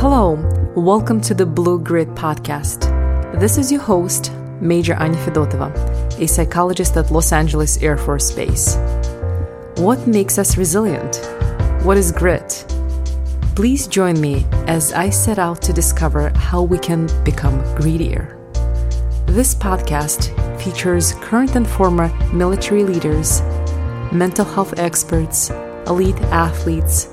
Hello, welcome to the Blue Grit podcast. This is your host, Major Anya Fedotova, a psychologist at Los Angeles Air Force Base. What makes us resilient? What is grit? Please join me as I set out to discover how we can become greedier. This podcast features current and former military leaders, mental health experts, elite athletes,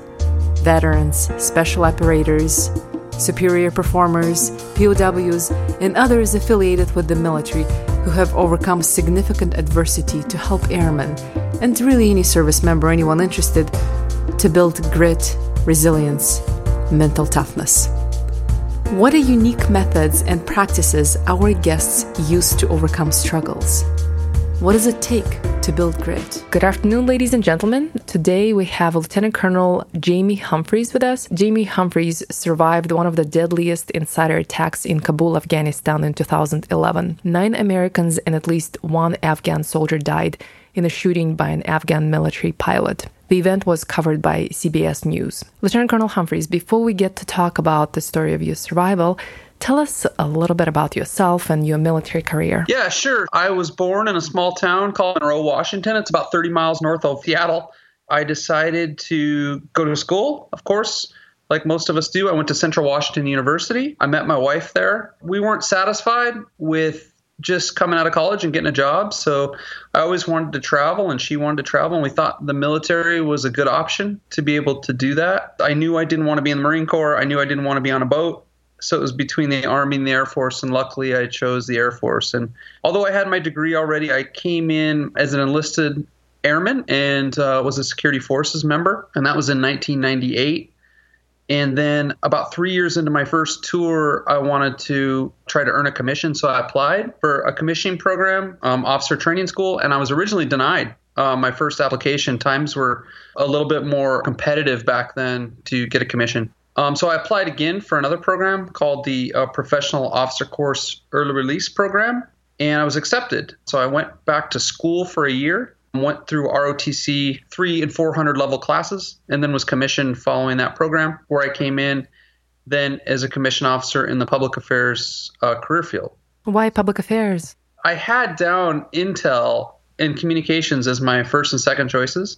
veterans, special operators, superior performers, POWs, and others affiliated with the military who have overcome significant adversity to help airmen and really any service member, anyone interested, to build grit, resilience, mental toughness. What are unique methods and practices our guests use to overcome struggles? What does it take to build grit? Good afternoon, ladies and gentlemen. Today we have Lieutenant Colonel Jaime Humphries with us. Jaime Humphries survived one of the deadliest insider attacks in Kabul, Afghanistan in 2011. Nine Americans and at least one Afghan soldier died in a shooting by an Afghan military pilot. The event was covered by CBS News. Lieutenant Colonel Humphries, before we get to talk about the story of your survival, tell us a little bit about yourself and your military career. Yeah, sure. I was born in a small town called Monroe, Washington. It's about 30 miles north of Seattle. I decided to go to school, of course like most of us do. I went to Central Washington University. I met my wife there. We weren't satisfied with just coming out of college and getting a job. So I always wanted to travel, and she wanted to travel. And we thought the military was a good option to be able to do that. I knew I didn't want to be in the Marine Corps. I knew I didn't want to be on a boat. So it was between the Army and the Air Force, and luckily I chose the Air Force. And although I had my degree already, I came in as an enlisted airman and uh, was a security forces member, and that was in 1998. And then about three years into my first tour, I wanted to try to earn a commission. So I applied for a commissioning program, um, officer training school, and I was originally denied. Uh, my first application times were a little bit more competitive back then to get a commission. Um, so I applied again for another program called the uh, Professional Officer Course Early Release Program, and I was accepted. So I went back to school for a year went through ROTC three and 400 level classes, and then was commissioned following that program, where I came in then as a commission officer in the public affairs uh, career field. Why public affairs? I had down intel and communications as my first and second choices.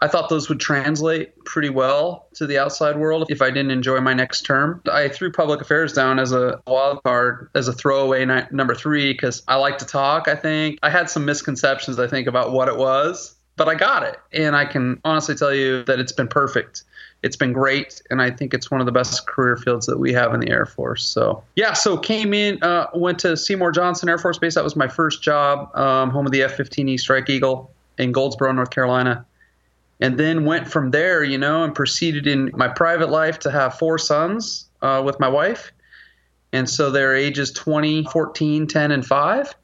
I thought those would translate pretty well to the outside world if I didn't enjoy my next term. I threw public affairs down as a wild card, as a throwaway number three, because I like to talk, I think. I had some misconceptions, I think, about what it was, but I got it. And I can honestly tell you that it's been perfect. It's been great, and I think it's one of the best career fields that we have in the Air Force. So, yeah, so came in, uh, went to Seymour Johnson Air Force Base. That was my first job, um, home of the F 15E Strike Eagle in Goldsboro, North Carolina and then went from there, you know, and proceeded in my private life to have four sons uh, with my wife. And so they're ages 20, 14, 10, and 5.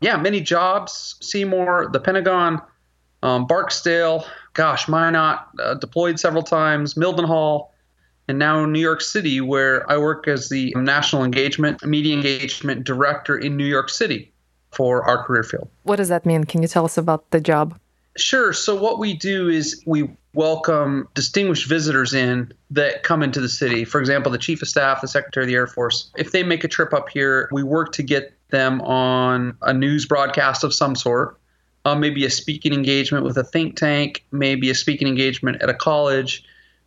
Yeah, many jobs Seymour, the Pentagon, um, Barksdale, gosh, Minot, uh, deployed several times, Mildenhall, and now New York City, where I work as the National Engagement, Media Engagement Director in New York City for our career field. What does that mean? Can you tell us about the job? Sure. So what we do is we welcome distinguished visitors in that come into the city. For example, the chief of staff, the secretary of the Air Force. If they make a trip up here, we work to get them on a news broadcast of some sort. Uh, maybe a speaking engagement with a think tank, maybe a speaking engagement at a college,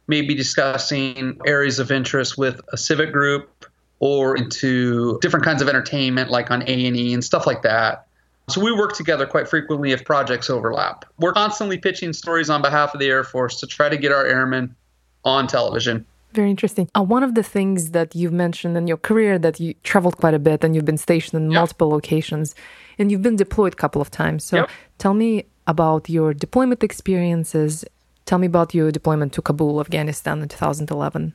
maybe discussing areas of interest with a civic group or into different kinds of entertainment like on A&E and stuff like that. So we work together quite frequently if projects overlap. We're constantly pitching stories on behalf of the Air Force to try to get our airmen on television. Very interesting. Uh, one of the things that you've mentioned in your career that you traveled quite a bit and you've been stationed in yep. multiple locations and you've been deployed a couple of times. So yep. tell me about your deployment experiences. Tell me about your deployment to Kabul, Afghanistan in 2011.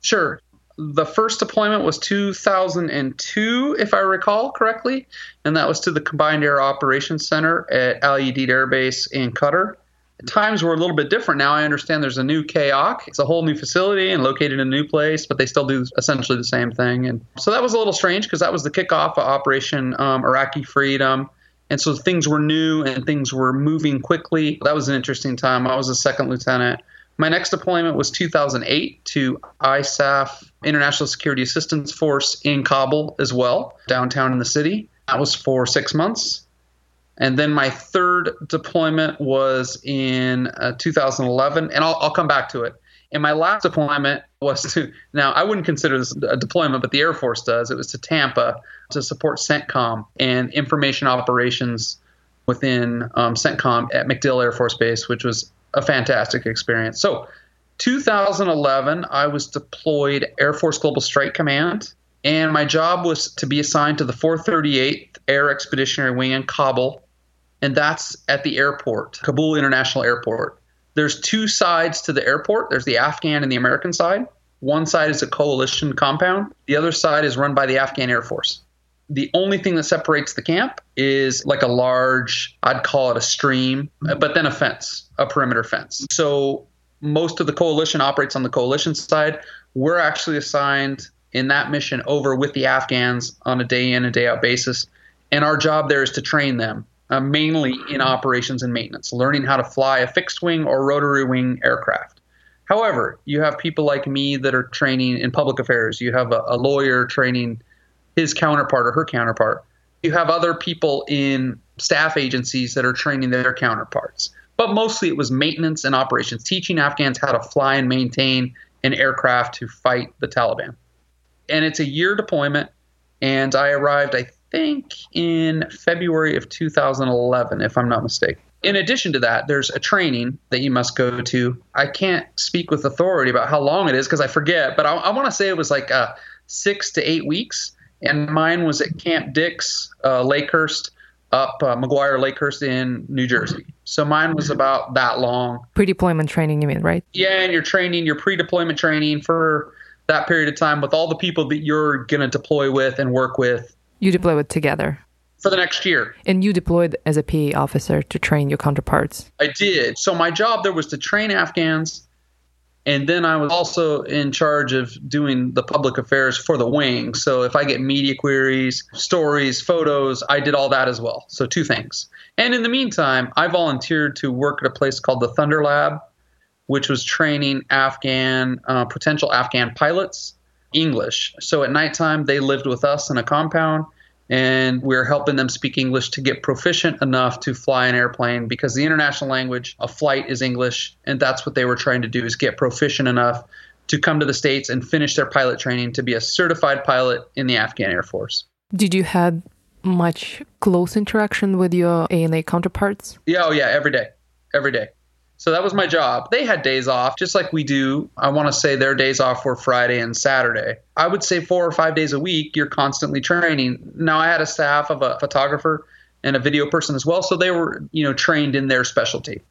Sure the first deployment was 2002, if I recall correctly, and that was to the Combined Air Operations Center at Al Udeid Air Base in Qatar. Times were a little bit different now. I understand there's a new CAOC. It's a whole new facility and located in a new place, but they still do essentially the same thing. And so that was a little strange because that was the kickoff of Operation um, Iraqi Freedom. And so things were new and things were moving quickly. That was an interesting time. I was a second lieutenant My next deployment was 2008 to ISAF, International Security Assistance Force in Kabul as well, downtown in the city. That was for six months. And then my third deployment was in uh, 2011, and I'll, I'll come back to it. And my last deployment was to, now I wouldn't consider this a deployment, but the Air Force does. It was to Tampa to support CENTCOM and information operations within um, CENTCOM at MacDill Air Force Base, which was a fantastic experience. So, 2011, I was deployed Air Force Global Strike Command, and my job was to be assigned to the 438th Air Expeditionary Wing in Kabul, and that's at the airport, Kabul International Airport. There's two sides to the airport. There's the Afghan and the American side. One side is a coalition compound. The other side is run by the Afghan Air Force. The only thing that separates the camp is like a large, I'd call it a stream, but then a fence, a perimeter fence. So most of the coalition operates on the coalition side. We're actually assigned in that mission over with the Afghans on a day in and day out basis. And our job there is to train them, uh, mainly in operations and maintenance, learning how to fly a fixed wing or rotary wing aircraft. However, you have people like me that are training in public affairs. You have a, a lawyer training his counterpart or her counterpart. You have other people in staff agencies that are training their counterparts. But mostly it was maintenance and operations, teaching Afghans how to fly and maintain an aircraft to fight the Taliban. And it's a year deployment, and I arrived, I think, in February of 2011, if I'm not mistaken. In addition to that, there's a training that you must go to. I can't speak with authority about how long it is because I forget, but I, I want to say it was like uh, six to eight weeks and mine was at Camp Dix, uh, Lakehurst, up uh, McGuire Lakehurst in New Jersey. So mine was about that long. Pre-deployment training, you mean, right? Yeah, and you're training, your pre-deployment training for that period of time with all the people that you're going to deploy with and work with. You deploy with together for the next year. And you deployed as a PA officer to train your counterparts. I did. So my job there was to train Afghans and then I was also in charge of doing the public affairs for the wing. So if I get media queries, stories, photos, I did all that as well. So two things. And in the meantime, I volunteered to work at a place called the Thunder Lab, which was training Afghan, uh, potential Afghan pilots English. So at nighttime, they lived with us in a compound and we're helping them speak English to get proficient enough to fly an airplane because the international language of flight is English, and that's what they were trying to do is get proficient enough to come to the states and finish their pilot training to be a certified pilot in the Afghan Air Force. Did you have much close interaction with your ANA counterparts? Yeah, oh yeah, every day, every day. So that was my job. They had days off, just like we do. I want to say their days off were Friday and Saturday. I would say four or five days a week, you're constantly training. Now, I had a staff of a photographer and a video person as well, so they were, you know, trained in their specialty.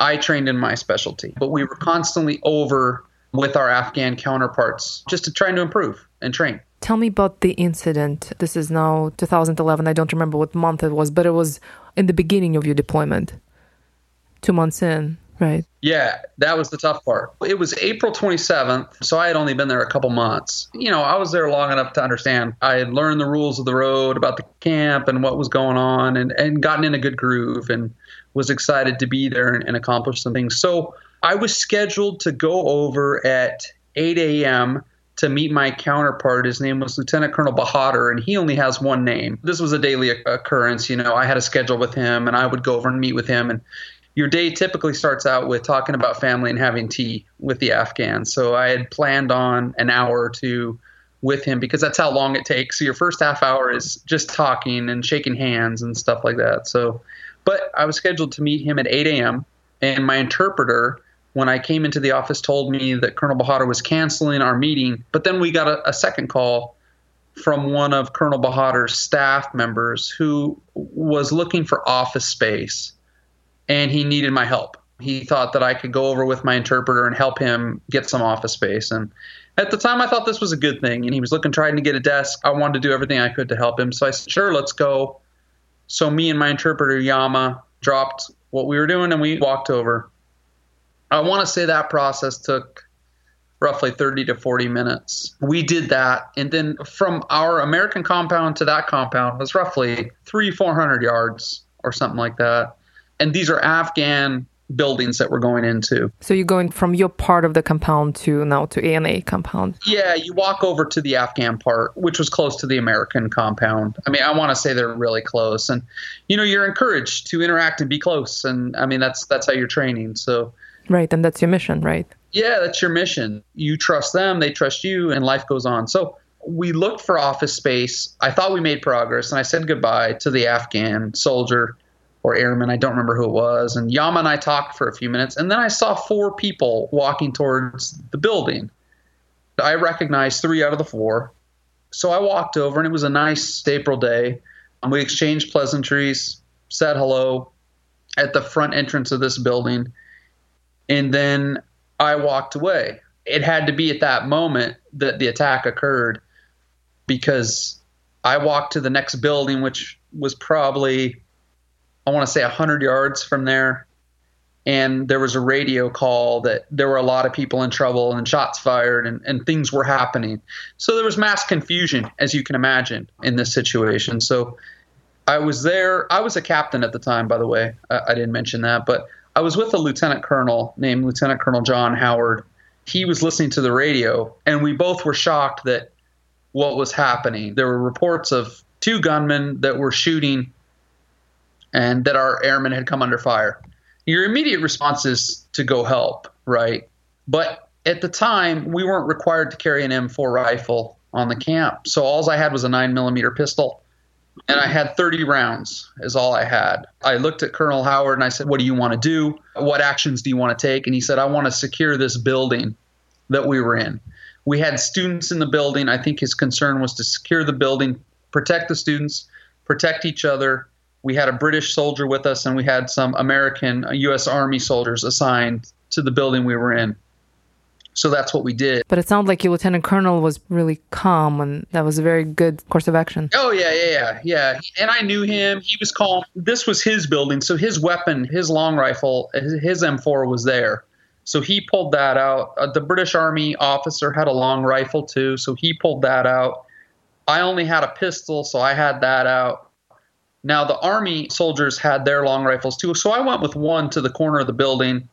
I trained in my specialty, but we were constantly over with our Afghan counterparts just to trying to improve and train. Tell me about the incident. This is now 2011. I don't remember what month it was, but it was in the beginning of your deployment, two months in. Right. Yeah, that was the tough part. It was April 27th, so I had only been there a couple months. You know, I was there long enough to understand. I had learned the rules of the road about the camp and what was going on and, and gotten in a good groove and was excited to be there and, and accomplish some things. So I was scheduled to go over at 8 a.m. to meet my counterpart. His name was Lieutenant Colonel Bahadur, and he only has one name. This was a daily occurrence. You know, I had a schedule with him, and I would go over and meet with him. And your day typically starts out with talking about family and having tea with the Afghans. So I had planned on an hour or two with him because that's how long it takes. So your first half hour is just talking and shaking hands and stuff like that. So, but I was scheduled to meet him at 8 a.m. and my interpreter, when I came into the office, told me that Colonel Bahadur was canceling our meeting. But then we got a, a second call from one of Colonel Bahadur's staff members who was looking for office space and he needed my help. He thought that I could go over with my interpreter and help him get some office space. And at the time, I thought this was a good thing. And he was looking, trying to get a desk. I wanted to do everything I could to help him. So I said, sure, let's go. So me and my interpreter, Yama, dropped what we were doing and we walked over. I want to say that process took roughly 30 to 40 minutes. We did that. And then from our American compound to that compound was roughly three, 400 yards or something like that and these are Afghan buildings that we're going into. So you're going from your part of the compound to now to ANA compound. Yeah, you walk over to the Afghan part, which was close to the American compound. I mean, I want to say they're really close, and you know, you're encouraged to interact and be close, and I mean, that's that's how you're training. So. Right, and that's your mission, right? Yeah, that's your mission. You trust them, they trust you, and life goes on. So we looked for office space. I thought we made progress, and I said goodbye to the Afghan soldier or airman. I don't remember who it was. And Yama and I talked for a few minutes, and then I saw four people walking towards the building. I recognized three out of the four. So I walked over, and it was a nice April day. And we exchanged pleasantries, said hello at the front entrance of this building, and then I walked away. It had to be at that moment that the attack occurred because I walked to the next building, which was probably I want to say 100 yards from there. And there was a radio call that there were a lot of people in trouble and shots fired and, and things were happening. So there was mass confusion, as you can imagine, in this situation. So I was there. I was a captain at the time, by the way. I, I didn't mention that. But I was with a lieutenant colonel named Lieutenant Colonel John Howard. He was listening to the radio, and we both were shocked that what was happening. There were reports of two gunmen that were shooting and that our airmen had come under fire. Your immediate response is to go help, right? But at the time, we weren't required to carry an M4 rifle on the camp. So all I had was a 9 millimeter pistol, and I had 30 rounds, is all I had. I looked at Colonel Howard and I said, What do you want to do? What actions do you want to take? And he said, I want to secure this building that we were in. We had students in the building. I think his concern was to secure the building, protect the students, protect each other, we had a British soldier with us, and we had some American U.S. Army soldiers assigned to the building we were in. So that's what we did. But it sounded like your lieutenant colonel was really calm, and that was a very good course of action. Oh yeah, yeah, yeah, yeah. And I knew him. He was calm. This was his building, so his weapon, his long rifle, his M4 was there. So he pulled that out. Uh, the British Army officer had a long rifle too, so he pulled that out. I only had a pistol, so I had that out. Now, the Army soldiers had their long rifles too, so I went with one to the corner of the building.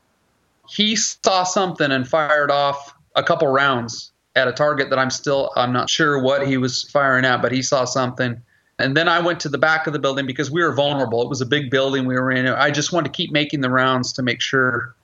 He saw something and fired off a couple rounds at a target that I'm still I'm not sure what he was firing at, but he saw something. And then I went to the back of the building because we were vulnerable. It was a big building we were in. I just wanted to keep making the rounds to make sure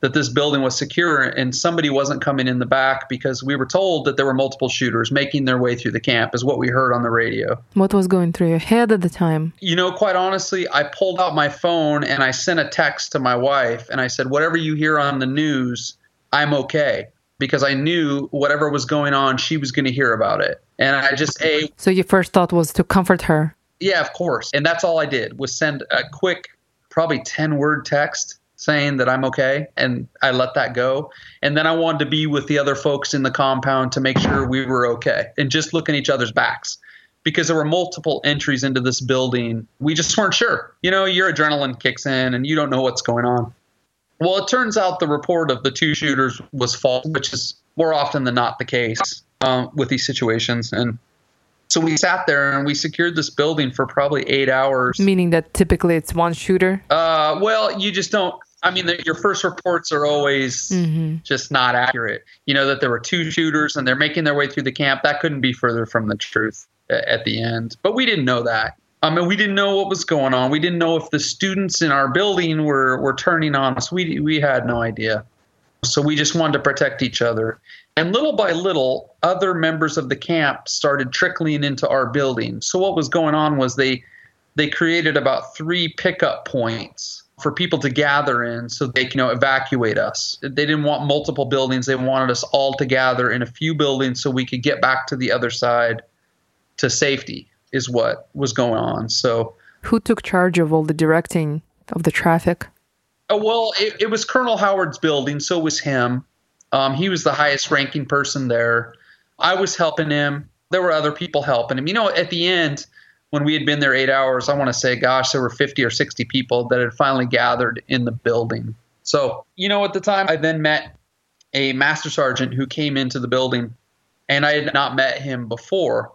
that this building was secure and somebody wasn't coming in the back because we were told that there were multiple shooters making their way through the camp is what we heard on the radio. What was going through your head at the time? You know, quite honestly, I pulled out my phone and I sent a text to my wife and I said, "Whatever you hear on the news, I'm okay." Because I knew whatever was going on, she was going to hear about it. And I just a So your first thought was to comfort her. Yeah, of course. And that's all I did was send a quick probably 10 word text saying that I'm okay, and I let that go. And then I wanted to be with the other folks in the compound to make sure we were okay and just look in each other's backs because there were multiple entries into this building. We just weren't sure. You know, your adrenaline kicks in and you don't know what's going on. Well, it turns out the report of the two shooters was false, which is more often than not the case um, with these situations. And so we sat there and we secured this building for probably eight hours. Meaning that typically it's one shooter? Uh, well, you just don't. I mean, the, your first reports are always mm-hmm. just not accurate. You know that there were two shooters and they're making their way through the camp. That couldn't be further from the truth at the end. But we didn't know that. I mean, we didn't know what was going on. We didn't know if the students in our building were were turning on us. We we had no idea. So we just wanted to protect each other. And little by little, other members of the camp started trickling into our building. So what was going on was they they created about three pickup points for people to gather in so they can you know, evacuate us. They didn't want multiple buildings. They wanted us all to gather in a few buildings so we could get back to the other side to safety is what was going on. So who took charge of all the directing of the traffic? Oh, well, it, it was Colonel Howard's building, so it was him. Um, he was the highest ranking person there. I was helping him. There were other people helping him. You know, at the end, when we had been there eight hours, I want to say, gosh, there were 50 or 60 people that had finally gathered in the building. So, you know, at the time, I then met a master sergeant who came into the building, and I had not met him before.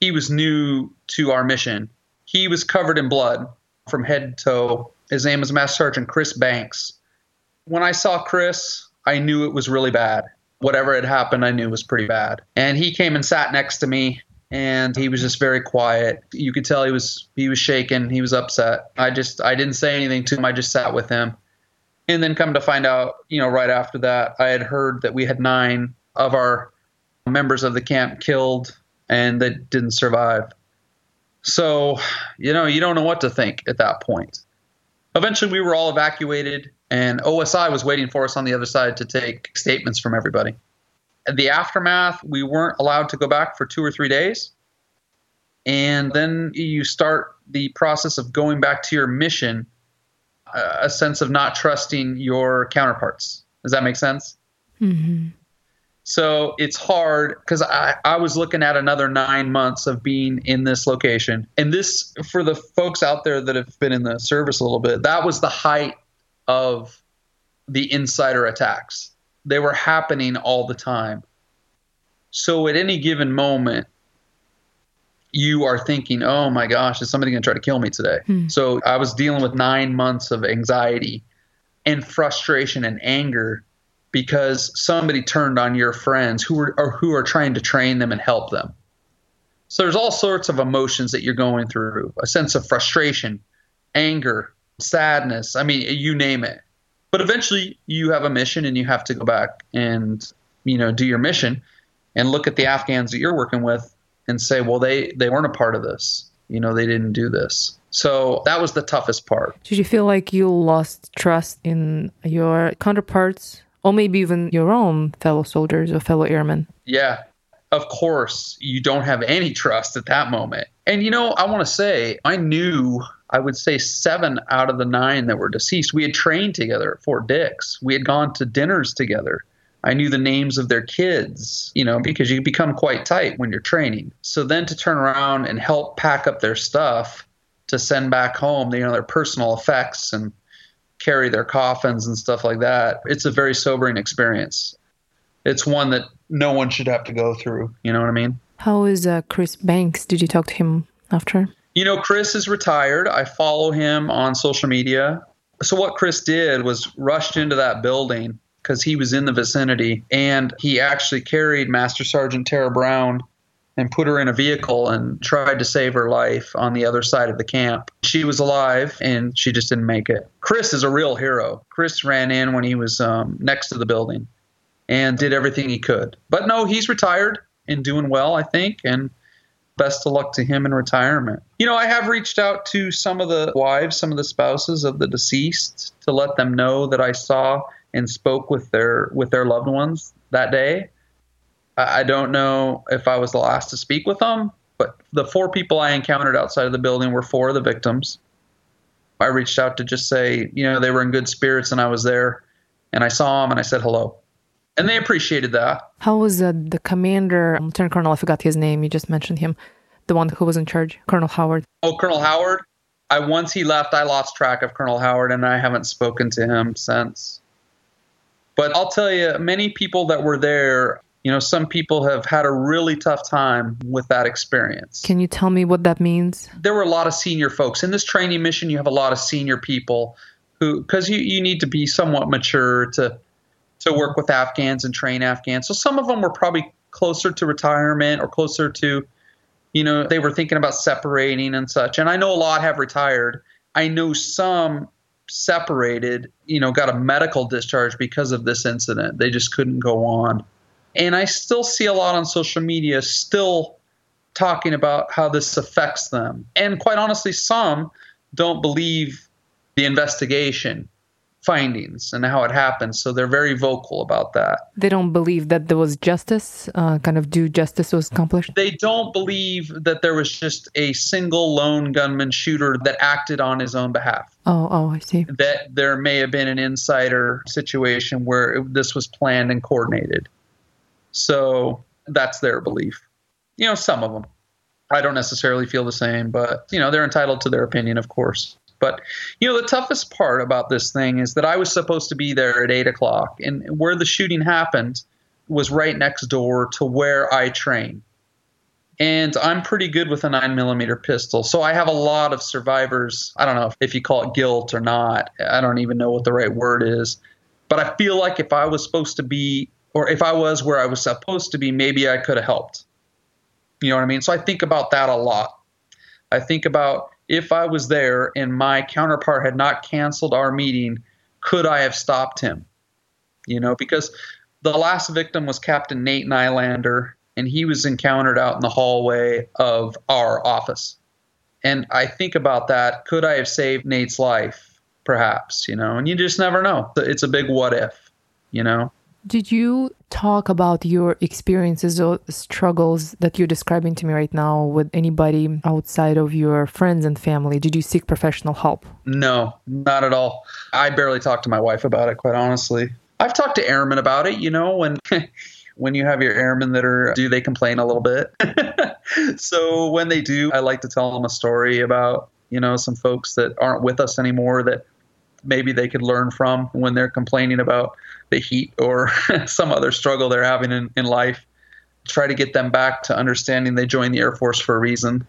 He was new to our mission. He was covered in blood from head to toe. His name was Master Sergeant Chris Banks. When I saw Chris, I knew it was really bad. Whatever had happened, I knew was pretty bad. And he came and sat next to me and he was just very quiet. You could tell he was he was shaken, he was upset. I just I didn't say anything to him. I just sat with him. And then come to find out, you know, right after that, I had heard that we had 9 of our members of the camp killed and that didn't survive. So, you know, you don't know what to think at that point. Eventually, we were all evacuated, and OSI was waiting for us on the other side to take statements from everybody. The aftermath, we weren't allowed to go back for two or three days. And then you start the process of going back to your mission, a sense of not trusting your counterparts. Does that make sense? Mm-hmm. So it's hard because I, I was looking at another nine months of being in this location. And this, for the folks out there that have been in the service a little bit, that was the height of the insider attacks. They were happening all the time. So at any given moment, you are thinking, oh my gosh, is somebody going to try to kill me today? Hmm. So I was dealing with nine months of anxiety and frustration and anger because somebody turned on your friends who are or who are trying to train them and help them. So there's all sorts of emotions that you're going through, a sense of frustration, anger, sadness, I mean, you name it. But eventually you have a mission and you have to go back and, you know, do your mission and look at the Afghans that you're working with and say, well, they they weren't a part of this. You know, they didn't do this. So that was the toughest part. Did you feel like you lost trust in your counterparts or maybe even your own fellow soldiers or fellow airmen. Yeah, of course, you don't have any trust at that moment. And you know, I want to say, I knew, I would say seven out of the nine that were deceased, we had trained together at Fort Dix. We had gone to dinners together. I knew the names of their kids, you know, because you become quite tight when you're training. So then to turn around and help pack up their stuff to send back home, you know, their personal effects and carry their coffins and stuff like that. It's a very sobering experience. It's one that no one should have to go through. You know what I mean? How is uh, Chris Banks? Did you talk to him after? You know, Chris is retired. I follow him on social media. So, what Chris did was rushed into that building because he was in the vicinity and he actually carried Master Sergeant Tara Brown and put her in a vehicle and tried to save her life on the other side of the camp. She was alive and she just didn't make it. Chris is a real hero. Chris ran in when he was um, next to the building and did everything he could. But no, he's retired and doing well, I think, and best of luck to him in retirement. You know, I have reached out to some of the wives, some of the spouses of the deceased to let them know that I saw and spoke with their with their loved ones that day I don't know if I was the last to speak with them, but the four people I encountered outside of the building were four of the victims. I reached out to just say, you know, they were in good spirits and I was there and I saw them and I said hello. And they appreciated that. How was uh, the commander, Lieutenant Colonel, I forgot his name, you just mentioned him, the one who was in charge, Colonel Howard? Oh, Colonel Howard? I once he left, I lost track of Colonel Howard and I haven't spoken to him since. But I'll tell you, many people that were there you know, some people have had a really tough time with that experience. Can you tell me what that means? There were a lot of senior folks. In this training mission, you have a lot of senior people who, because you, you need to be somewhat mature to, to work with Afghans and train Afghans. So some of them were probably closer to retirement or closer to, you know, they were thinking about separating and such. And I know a lot have retired. I know some separated, you know, got a medical discharge because of this incident. They just couldn't go on. And I still see a lot on social media still talking about how this affects them. And quite honestly, some don't believe the investigation findings and how it happened. So they're very vocal about that. They don't believe that there was justice, uh, kind of due justice was accomplished? They don't believe that there was just a single lone gunman shooter that acted on his own behalf. Oh, oh, I see. That there may have been an insider situation where this was planned and coordinated. So that's their belief. You know, some of them. I don't necessarily feel the same, but, you know, they're entitled to their opinion, of course. But, you know, the toughest part about this thing is that I was supposed to be there at 8 o'clock, and where the shooting happened was right next door to where I train. and I'm pretty good with a nine millimeter pistol. So I have a lot of survivors. I don't know if you call it guilt or not. I don't even know what the right word is. But I feel like if I was supposed to be, or if I was where I was supposed to be, maybe I could have helped. You know what I mean? So I think about that a lot. I think about if I was there and my counterpart had not canceled our meeting, could I have stopped him? You know, because the last victim was Captain Nate Nylander, and he was encountered out in the hallway of our office. And I think about that. Could I have saved Nate's life? Perhaps, you know, and you just never know. It's a big what if, you know? Did you talk about your experiences or struggles that you're describing to me right now with anybody outside of your friends and family? Did you seek professional help? No, not at all. I barely talked to my wife about it, quite honestly. I've talked to airmen about it, you know, when when you have your airmen that are do they complain a little bit. so when they do, I like to tell them a story about, you know, some folks that aren't with us anymore that maybe they could learn from when they're complaining about the heat or some other struggle they're having in, in life. Try to get them back to understanding they joined the Air Force for a reason.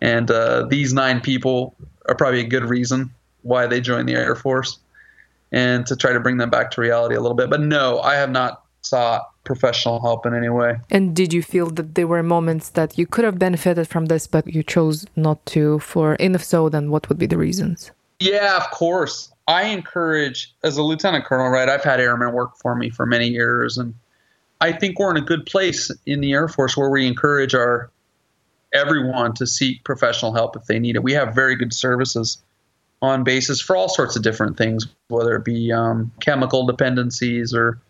And uh, these nine people are probably a good reason why they joined the Air Force and to try to bring them back to reality a little bit. But no, I have not sought professional help in any way. And did you feel that there were moments that you could have benefited from this, but you chose not to? For and if so, then what would be the reasons? Yeah, of course. I encourage, as a lieutenant colonel, right? I've had airmen work for me for many years, and I think we're in a good place in the Air Force where we encourage our everyone to seek professional help if they need it. We have very good services on basis for all sorts of different things, whether it be um, chemical dependencies or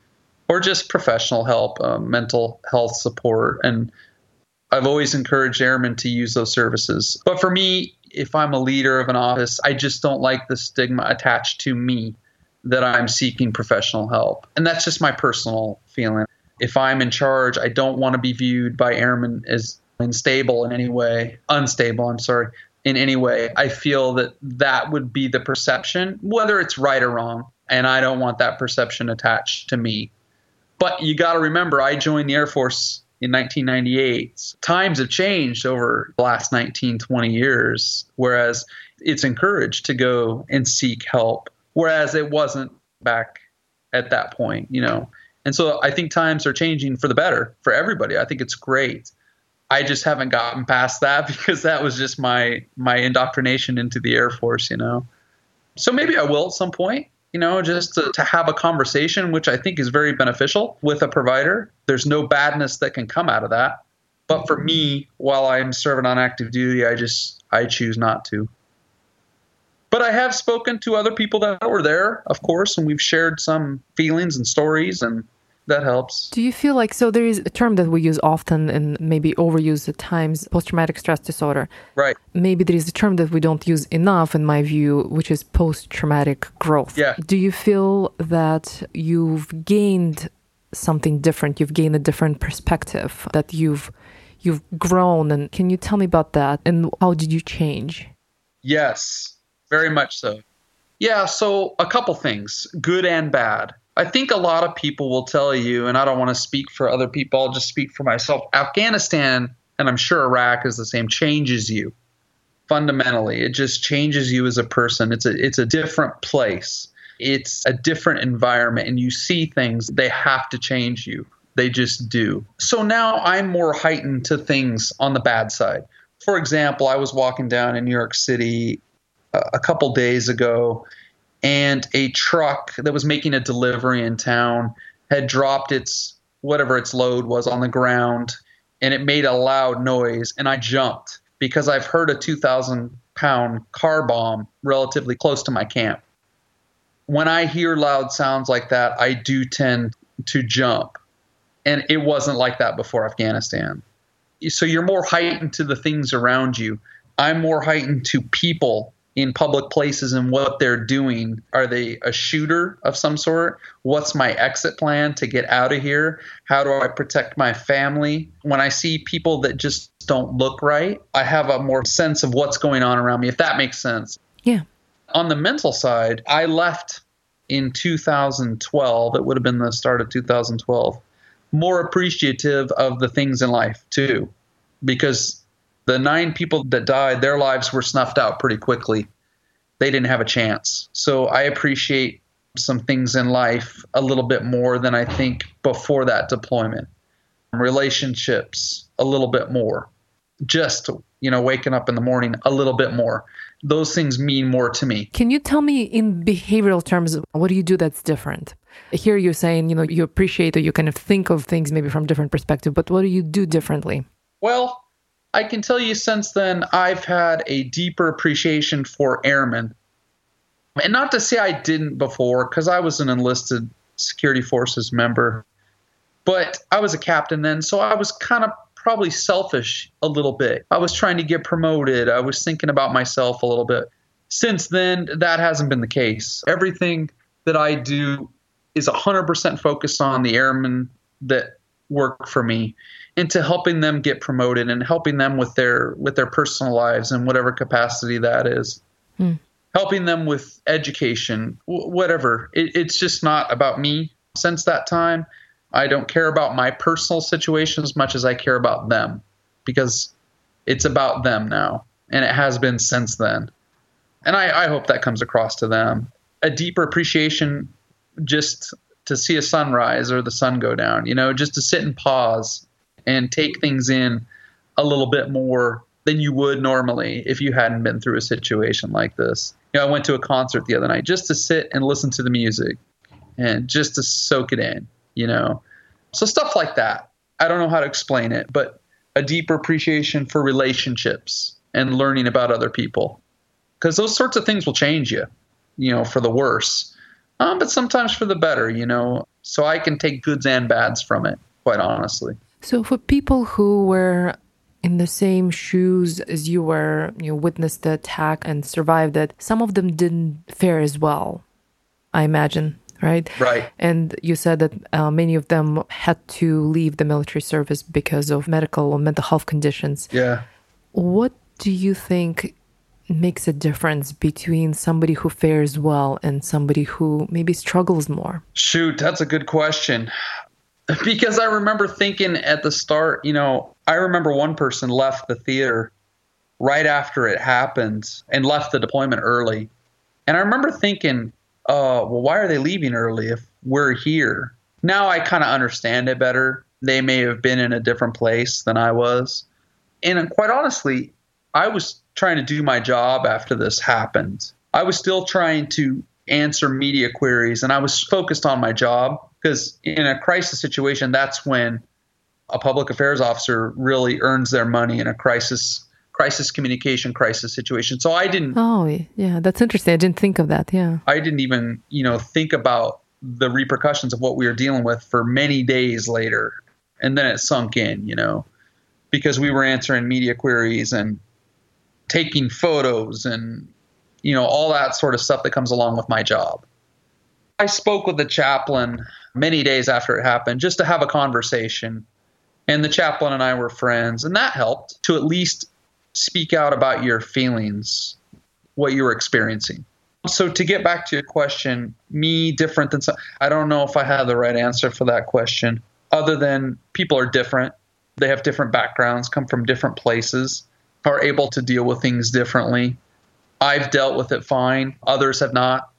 or just professional help, uh, mental health support. And I've always encouraged airmen to use those services. But for me, if I'm a leader of an office, I just don't like the stigma attached to me that I'm seeking professional help. And that's just my personal feeling. If I'm in charge, I don't want to be viewed by airmen as unstable in any way, unstable, I'm sorry, in any way. I feel that that would be the perception, whether it's right or wrong. And I don't want that perception attached to me. But you got to remember, I joined the Air Force in 1998. Times have changed over the last 19, 20 years, whereas it's encouraged to go and seek help, whereas it wasn't back at that point, you know. And so I think times are changing for the better for everybody. I think it's great. I just haven't gotten past that because that was just my my indoctrination into the Air Force, you know. So maybe I will at some point you know, just to, to have a conversation, which I think is very beneficial with a provider. There's no badness that can come out of that. But for me, while I'm serving on active duty, I just I choose not to. But I have spoken to other people that were there, of course, and we've shared some feelings and stories and that helps. Do you feel like so there is a term that we use often and maybe overuse at times post traumatic stress disorder? Right. Maybe there is a term that we don't use enough, in my view, which is post traumatic growth. Yeah. Do you feel that you've gained something different? You've gained a different perspective, that you've you've grown and can you tell me about that and how did you change? Yes, very much so. Yeah, so a couple things, good and bad. I think a lot of people will tell you, and I don't want to speak for other people, I'll just speak for myself. Afghanistan, and I'm sure Iraq is the same, changes you fundamentally. It just changes you as a person. It's a it's a different place. It's a different environment and you see things, they have to change you. They just do. So now I'm more heightened to things on the bad side. For example, I was walking down in New York City a couple days ago and a truck that was making a delivery in town had dropped its whatever its load was on the ground and it made a loud noise and I jumped because I've heard a 2000 pound car bomb relatively close to my camp. When I hear loud sounds like that, I do tend to jump. And it wasn't like that before Afghanistan. So you're more heightened to the things around you. I'm more heightened to people in public places and what they're doing. Are they a shooter of some sort? What's my exit plan to get out of here? How do I protect my family? When I see people that just don't look right, I have a more sense of what's going on around me, if that makes sense. Yeah. On the mental side, I left in 2012. It would have been the start of 2012. More appreciative of the things in life, too because the nine people that died, their lives were snuffed out pretty quickly. They didn't have a chance. So I appreciate some things in life a little bit more than I think before that deployment. Relationships a little bit more. Just, you know, waking up in the morning a little bit more. Those things mean more to me. Can you tell me in behavioral terms, what do you do that's different? Here you're saying, you know, you appreciate or you kind of think of things maybe from different perspective, but what do you do differently? Well, I can tell you since then, I've had a deeper appreciation for airmen. And not to say I didn't before, because I was an enlisted security forces member, but I was a captain then, so I was kind of probably selfish a little bit. I was trying to get promoted, I was thinking about myself a little bit. Since then, that hasn't been the case. Everything that I do is 100% focused on the airmen that work for me into helping them get promoted and helping them with their with their personal lives in whatever capacity that is. Hmm. helping them with education w- whatever. It, it's just not about me since that time. I don't care about my personal situation as much as i care about them because it's about them now and it has been since then. And i, I hope that comes across to them. A deeper appreciation just to see a sunrise or the sun go down you know just to sit and pause and take things in a little bit more than you would normally if you hadn't been through a situation like this. You know, I went to a concert the other night just to sit and listen to the music and just to soak it in, you know. So stuff like that. I don't know how to explain it, but a deeper appreciation for relationships and learning about other people. Because those sorts of things will change you, you know, for the worse, um, but sometimes for the better, you know. So I can take goods and bads from it, quite honestly. So, for people who were in the same shoes as you were, you witnessed the attack and survived it, some of them didn't fare as well, I imagine, right? Right. And you said that uh, many of them had to leave the military service because of medical or mental health conditions. Yeah. What do you think makes a difference between somebody who fares well and somebody who maybe struggles more? Shoot, that's a good question. because I remember thinking at the start, you know, I remember one person left the theater right after it happened and left the deployment early. And I remember thinking, uh, well, why are they leaving early if we're here? Now I kind of understand it better. They may have been in a different place than I was. And quite honestly, I was trying to do my job after this happened. I was still trying to answer media queries and I was focused on my job because in a crisis situation, that's when a public affairs officer really earns their money in a crisis crisis communication crisis situation. So I didn't. Oh yeah, that's interesting. I didn't think of that. Yeah, I didn't even you know think about the repercussions of what we were dealing with for many days later, and then it sunk in. You know, because we were answering media queries and taking photos and you know all that sort of stuff that comes along with my job. I spoke with the chaplain many days after it happened just to have a conversation. And the chaplain and I were friends, and that helped to at least speak out about your feelings, what you were experiencing. So, to get back to your question, me different than some, I don't know if I have the right answer for that question, other than people are different. They have different backgrounds, come from different places, are able to deal with things differently. I've dealt with it fine, others have not.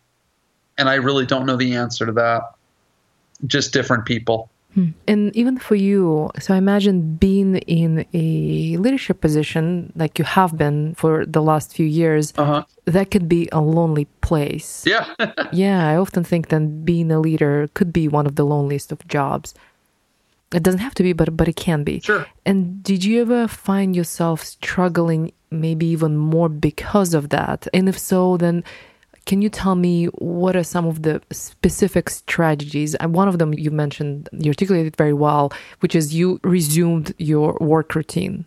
And I really don't know the answer to that just different people. Hmm. And even for you, so I imagine being in a leadership position like you have been for the last few years, uh-huh. that could be a lonely place. Yeah. yeah, I often think that being a leader could be one of the loneliest of jobs. It doesn't have to be, but but it can be. Sure. And did you ever find yourself struggling maybe even more because of that? And if so, then can you tell me what are some of the specific strategies? And one of them you mentioned, you articulated very well, which is you resumed your work routine,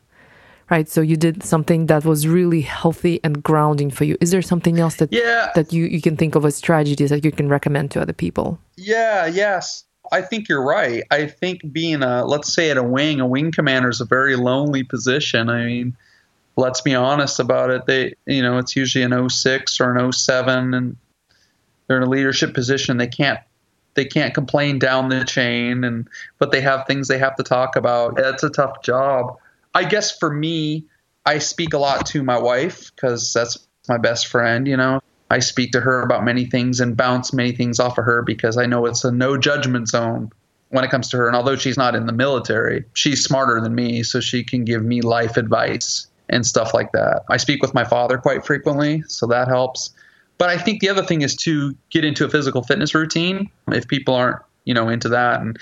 right? So you did something that was really healthy and grounding for you. Is there something else that yeah. that you, you can think of as strategies that you can recommend to other people? Yeah, yes. I think you're right. I think being a, let's say at a wing, a wing commander is a very lonely position. I mean, let's be honest about it. They, you know, it's usually an 06 or an 07, and they're in a leadership position. They can't they can't complain down the chain, and but they have things they have to talk about. It's a tough job. I guess for me, I speak a lot to my wife because that's my best friend, you know. I speak to her about many things and bounce many things off of her because I know it's a no judgment zone when it comes to her. And although she's not in the military, she's smarter than me, so she can give me life advice and stuff like that. I speak with my father quite frequently, so that helps. But I think the other thing is to get into a physical fitness routine. If people aren't, you know, into that and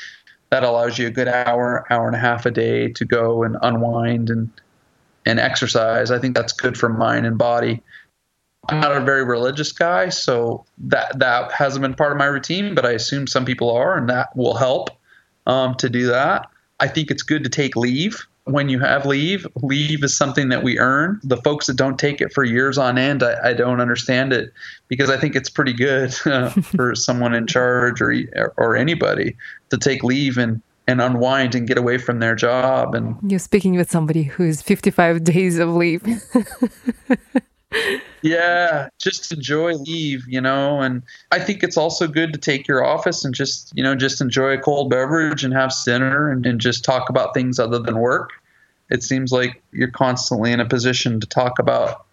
that allows you a good hour, hour and a half a day to go and unwind and and exercise. I think that's good for mind and body. I'm not a very religious guy, so that that hasn't been part of my routine, but I assume some people are, and that will help um, to do that. I think it's good to take leave when you have leave. Leave is something that we earn. The folks that don't take it for years on end, I, I don't understand it because I think it's pretty good uh, for someone in charge or or anybody to take leave and and unwind and get away from their job and you're speaking with somebody who's 55 days of leave yeah just enjoy leave you know and i think it's also good to take your office and just you know just enjoy a cold beverage and have dinner and, and just talk about things other than work. It seems like you're constantly in a position to talk about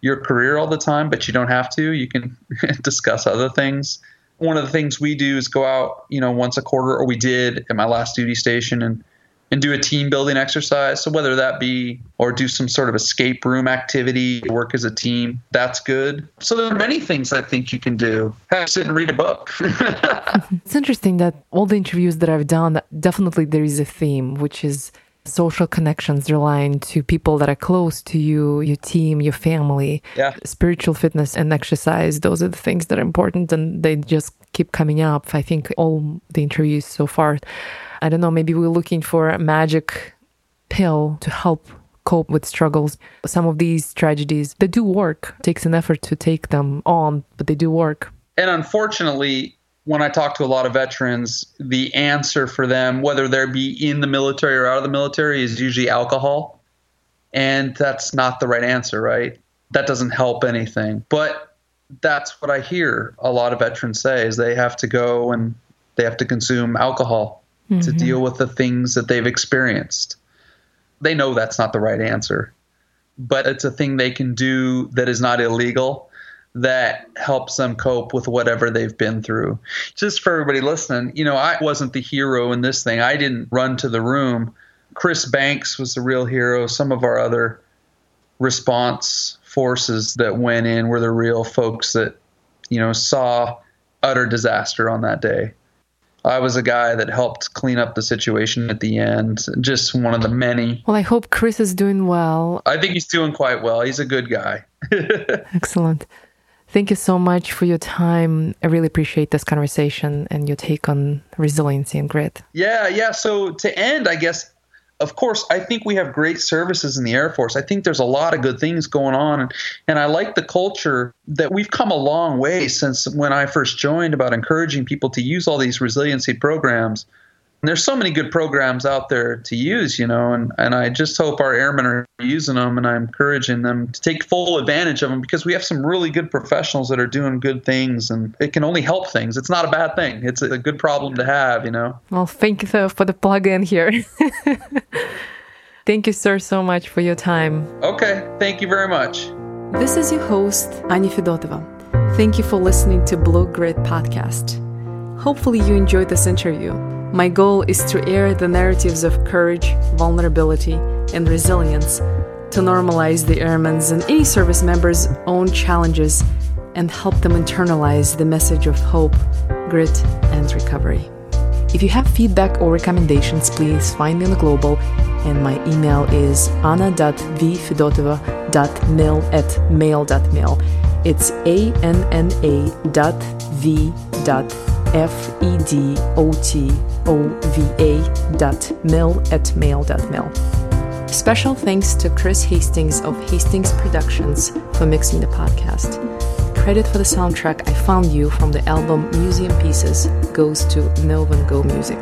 your career all the time but you don't have to. You can discuss other things. One of the things we do is go out, you know, once a quarter, or we did at my last duty station, and and do a team building exercise. So whether that be or do some sort of escape room activity, work as a team, that's good. So there are many things I think you can do. Have sit and read a book. it's interesting that all the interviews that I've done, definitely there is a theme, which is social connections relying to people that are close to you, your team, your family. Yeah. Spiritual fitness and exercise, those are the things that are important and they just keep coming up. I think all the interviews so far. I don't know, maybe we're looking for a magic pill to help cope with struggles. Some of these tragedies, they do work. It takes an effort to take them on, but they do work. And unfortunately, when I talk to a lot of veterans, the answer for them, whether they're be in the military or out of the military, is usually alcohol. And that's not the right answer, right? That doesn't help anything. But that's what I hear a lot of veterans say is they have to go and they have to consume alcohol mm-hmm. to deal with the things that they've experienced. They know that's not the right answer, but it's a thing they can do that is not illegal that helps them cope with whatever they've been through. Just for everybody listening, you know, I wasn't the hero in this thing. I didn't run to the room. Chris Banks was the real hero. Some of our other response forces that went in were the real folks that, you know, saw utter disaster on that day. I was a guy that helped clean up the situation at the end, just one of the many. Well, I hope Chris is doing well. I think he's doing quite well. He's a good guy. Excellent. Thank you so much for your time. I really appreciate this conversation and your take on resiliency and grit. Yeah, yeah. So to end, I guess, of course, I think we have great services in the Air Force. I think there's a lot of good things going on. And, and I like the culture that we've come a long way since when I first joined about encouraging people to use all these resiliency programs there's so many good programs out there to use, you know, and, and I just hope our airmen are using them and I'm encouraging them to take full advantage of them because we have some really good professionals that are doing good things and it can only help things. It's not a bad thing. It's a good problem to have, you know. Well, thank you for the plug in here. thank you, sir, so much for your time. Okay. Thank you very much. This is your host, Anya Fedotova. Thank you for listening to Blue Grit Podcast. Hopefully, you enjoyed this interview. My goal is to air the narratives of courage, vulnerability, and resilience to normalize the airmen's and any service member's own challenges and help them internalize the message of hope, grit, and recovery. If you have feedback or recommendations, please find me on global, and my email is anna.vfedotova.mail at mail.mail. It's A-N-N-A dot V dot F-E-D-O-T-O-V-A dot mill at mail dot mill. Special thanks to Chris Hastings of Hastings Productions for mixing the podcast. Credit for the soundtrack I Found You from the album Museum Pieces goes to Melvin Go Music.